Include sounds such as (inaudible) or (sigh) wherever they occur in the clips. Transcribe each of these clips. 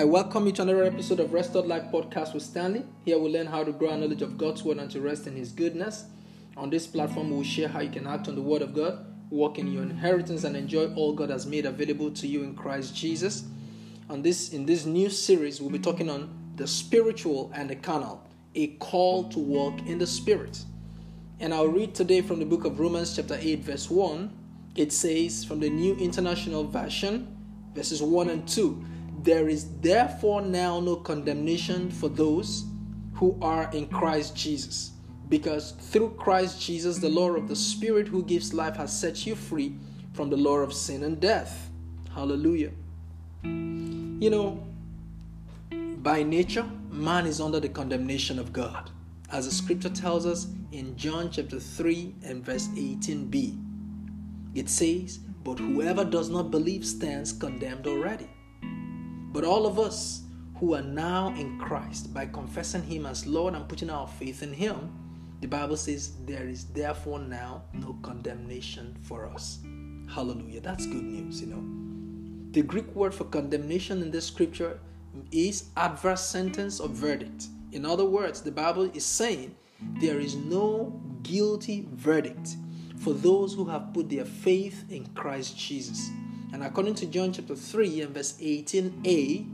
I welcome you to another episode of Restored Life Podcast with Stanley. Here we learn how to grow our knowledge of God's Word and to rest in His goodness. On this platform, we will share how you can act on the Word of God, walk in your inheritance, and enjoy all God has made available to you in Christ Jesus. On this, in this new series, we'll be talking on the spiritual and the carnal, a call to walk in the Spirit. And I'll read today from the book of Romans, chapter 8, verse 1. It says from the New International Version, verses 1 and 2 there is therefore now no condemnation for those who are in Christ Jesus. Because through Christ Jesus, the Lord of the Spirit who gives life has set you free from the law of sin and death. Hallelujah. You know, by nature, man is under the condemnation of God. As the scripture tells us in John chapter 3 and verse 18b, it says, But whoever does not believe stands condemned already but all of us who are now in Christ, by confessing Him as Lord and putting our faith in Him, the Bible says there is therefore now no condemnation for us. Hallelujah. That's good news, you know. The Greek word for condemnation in this scripture is adverse sentence or verdict. In other words, the Bible is saying there is no guilty verdict for those who have put their faith in Christ Jesus. And according to John chapter 3 and verse 18a,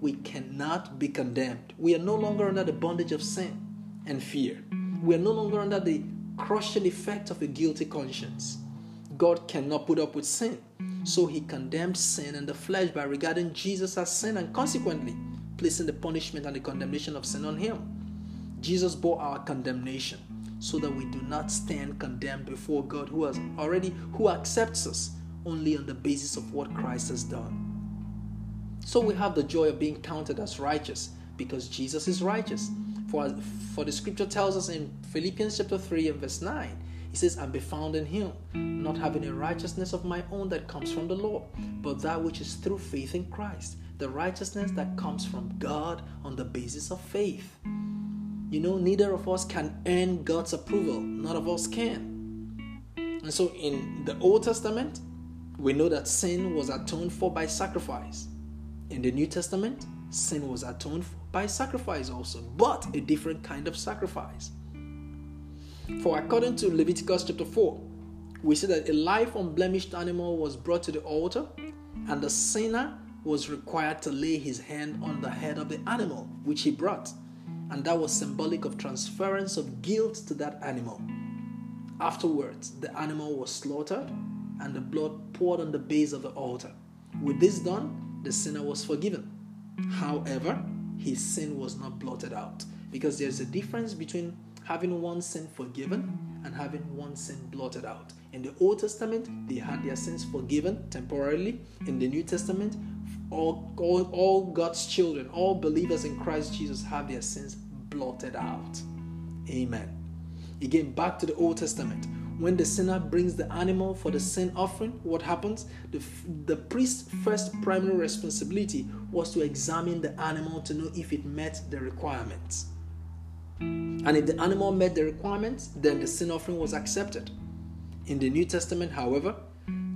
we cannot be condemned. We are no longer under the bondage of sin and fear. We are no longer under the crushing effect of a guilty conscience. God cannot put up with sin. So he condemned sin and the flesh by regarding Jesus as sin and consequently placing the punishment and the condemnation of sin on him. Jesus bore our condemnation so that we do not stand condemned before God who has already who accepts us only on the basis of what Christ has done. So we have the joy of being counted as righteous because Jesus is righteous. For, for the scripture tells us in Philippians chapter 3 and verse 9, it says, And be found in him, not having a righteousness of my own that comes from the law, but that which is through faith in Christ, the righteousness that comes from God on the basis of faith. You know, neither of us can earn God's approval, none of us can. And so in the Old Testament, we know that sin was atoned for by sacrifice. In the New Testament, sin was atoned for by sacrifice also, but a different kind of sacrifice. For according to Leviticus chapter 4, we see that a life unblemished animal was brought to the altar, and the sinner was required to lay his hand on the head of the animal which he brought, and that was symbolic of transference of guilt to that animal. Afterwards, the animal was slaughtered and the blood poured on the base of the altar. With this done, the sinner was forgiven. However, his sin was not blotted out because there's a difference between having one sin forgiven and having one sin blotted out. In the Old Testament, they had their sins forgiven temporarily. In the New Testament, all, all, all God's children, all believers in Christ Jesus, have their sins blotted out. Amen. Again, back to the Old Testament when the sinner brings the animal for the sin offering, what happens? The, the priest's first primary responsibility was to examine the animal to know if it met the requirements. And if the animal met the requirements, then the sin offering was accepted. In the New Testament, however,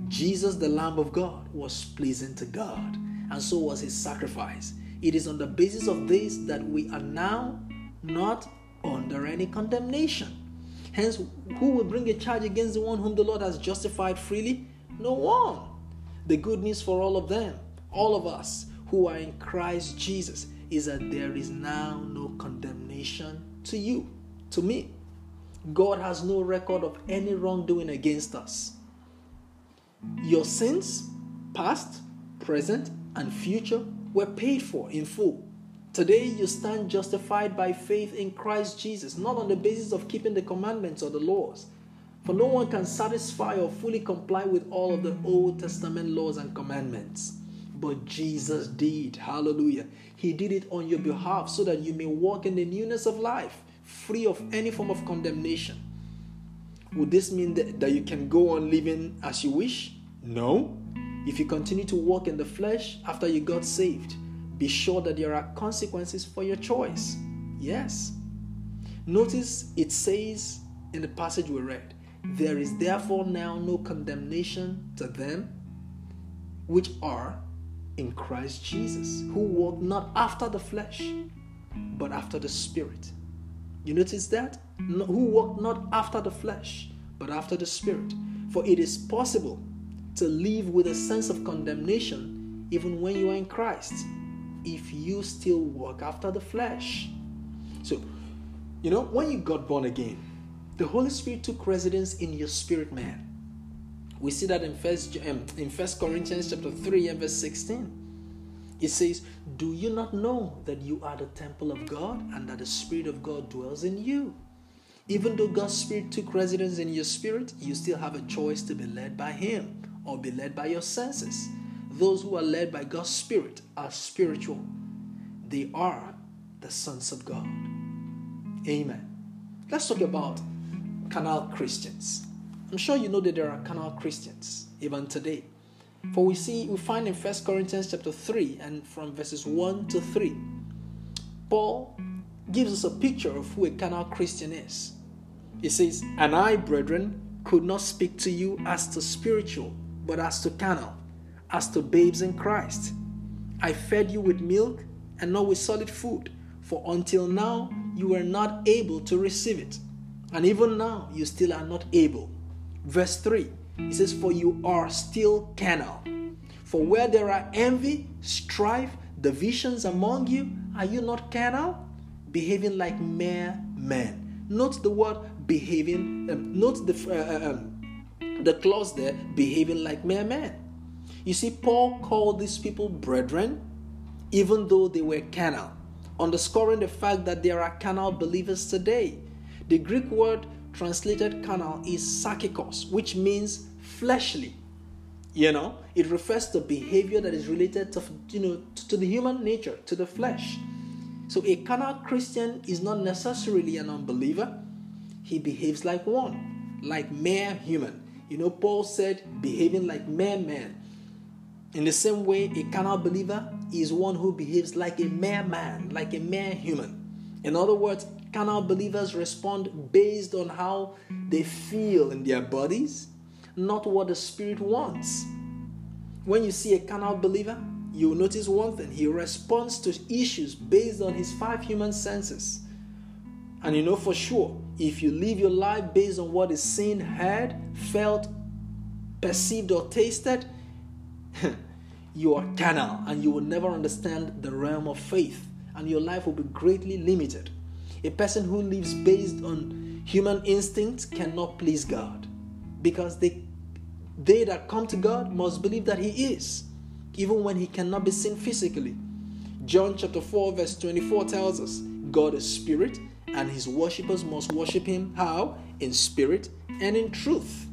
Jesus, the Lamb of God, was pleasing to God, and so was his sacrifice. It is on the basis of this that we are now not under any condemnation. Hence, who will bring a charge against the one whom the Lord has justified freely? No one. The good news for all of them, all of us who are in Christ Jesus, is that there is now no condemnation to you, to me. God has no record of any wrongdoing against us. Your sins, past, present, and future, were paid for in full Today, you stand justified by faith in Christ Jesus, not on the basis of keeping the commandments or the laws. For no one can satisfy or fully comply with all of the Old Testament laws and commandments. But Jesus did. Hallelujah. He did it on your behalf so that you may walk in the newness of life, free of any form of condemnation. Would this mean that, that you can go on living as you wish? No. If you continue to walk in the flesh after you got saved, be sure that there are consequences for your choice. Yes. Notice it says in the passage we read, There is therefore now no condemnation to them which are in Christ Jesus, who walk not after the flesh, but after the Spirit. You notice that? No, who walk not after the flesh, but after the Spirit. For it is possible to live with a sense of condemnation even when you are in Christ if you still walk after the flesh. So, you know, when you got born again, the Holy Spirit took residence in your spirit man. We see that in First um, in First Corinthians chapter three and verse sixteen. It says, "Do you not know that you are the temple of God and that the Spirit of God dwells in you?" Even though God's Spirit took residence in your spirit, you still have a choice to be led by Him or be led by your senses. Those who are led by God's Spirit are spiritual. They are the sons of God. Amen. Let's talk about carnal Christians. I'm sure you know that there are carnal Christians even today. For we see, we find in 1 Corinthians chapter 3 and from verses 1 to 3, Paul gives us a picture of who a carnal Christian is. He says, And I, brethren, could not speak to you as to spiritual, but as to carnal, as to babes in Christ. I fed you with milk and not with solid food, for until now you were not able to receive it. And even now you still are not able. Verse 3 it says, For you are still carnal. For where there are envy, strife, divisions among you, are you not carnal? Behaving like mere men. Note the word behaving, um, note the, uh, uh um, the clause there, behaving like mere men. You see, Paul called these people brethren, even though they were carnal, underscoring the fact that there are carnal believers today. The Greek word translated carnal is sarkikos, which means fleshly. You know, it refers to behavior that is related to you know to the human nature, to the flesh. So a carnal Christian is not necessarily an unbeliever. He behaves like one, like mere human. You know, Paul said, behaving like mere man. In the same way, a carnal believer is one who behaves like a mere man, like a mere human. In other words, carnal believers respond based on how they feel in their bodies, not what the Spirit wants. When you see a carnal believer, you'll notice one thing he responds to issues based on his five human senses. And you know for sure, if you live your life based on what is seen, heard, felt, perceived, or tasted, (laughs) you are carnal and you will never understand the realm of faith, and your life will be greatly limited. A person who lives based on human instincts cannot please God because they, they that come to God must believe that He is, even when He cannot be seen physically. John chapter 4, verse 24 tells us God is spirit, and His worshippers must worship Him how? In spirit and in truth.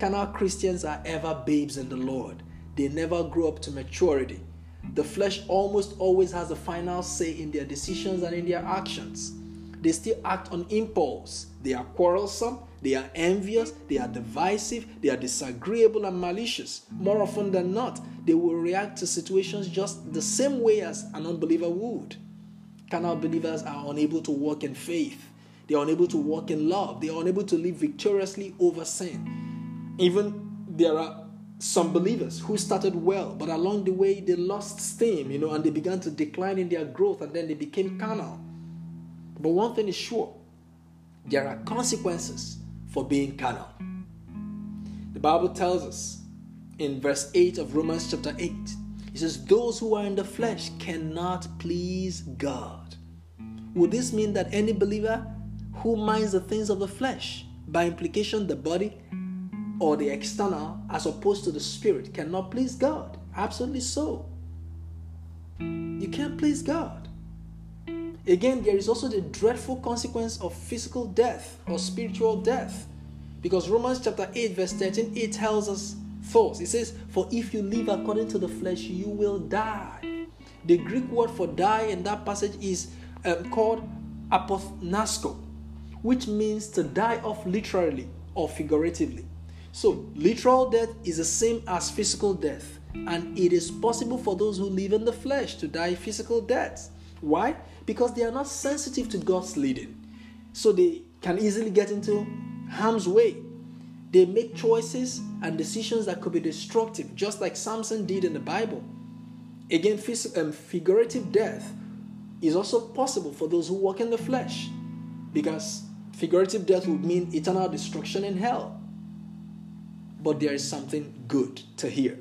Carnal Christians are ever babes in the Lord, they never grow up to maturity. The flesh almost always has the final say in their decisions and in their actions. They still act on impulse. They are quarrelsome, they are envious, they are divisive, they are disagreeable and malicious. More often than not, they will react to situations just the same way as an unbeliever would. Carnal believers are unable to walk in faith. They are unable to walk in love. They are unable to live victoriously over sin. Even there are some believers who started well, but along the way they lost steam, you know, and they began to decline in their growth and then they became carnal. But one thing is sure there are consequences for being carnal. The Bible tells us in verse 8 of Romans chapter 8, it says, Those who are in the flesh cannot please God. Would this mean that any believer who minds the things of the flesh, by implication the body or the external, as opposed to the spirit, cannot please God? Absolutely so. You can't please God. Again, there is also the dreadful consequence of physical death or spiritual death. Because Romans chapter 8, verse 13, it tells us thoughts. It says, For if you live according to the flesh, you will die. The Greek word for die in that passage is um, called apothnasko, which means to die off literally or figuratively. So, literal death is the same as physical death, and it is possible for those who live in the flesh to die physical deaths. Why? Because they are not sensitive to God's leading. So they can easily get into harm's way. They make choices and decisions that could be destructive, just like Samson did in the Bible. Again, um, figurative death is also possible for those who walk in the flesh because figurative death would mean eternal destruction in hell. But there is something good to hear.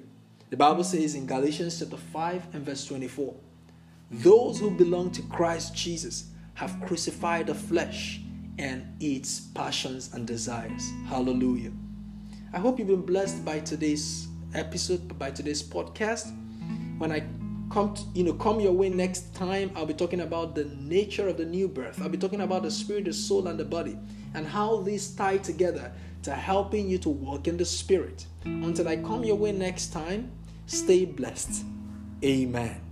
The Bible says in Galatians chapter 5 and verse 24 Those who belong to Christ Jesus have crucified the flesh and its passions and desires. Hallelujah. I hope you've been blessed by today's episode, by today's podcast. When I come to, you know come your way next time i'll be talking about the nature of the new birth i'll be talking about the spirit the soul and the body and how these tie together to helping you to walk in the spirit. Until i come your way next time stay blessed. Amen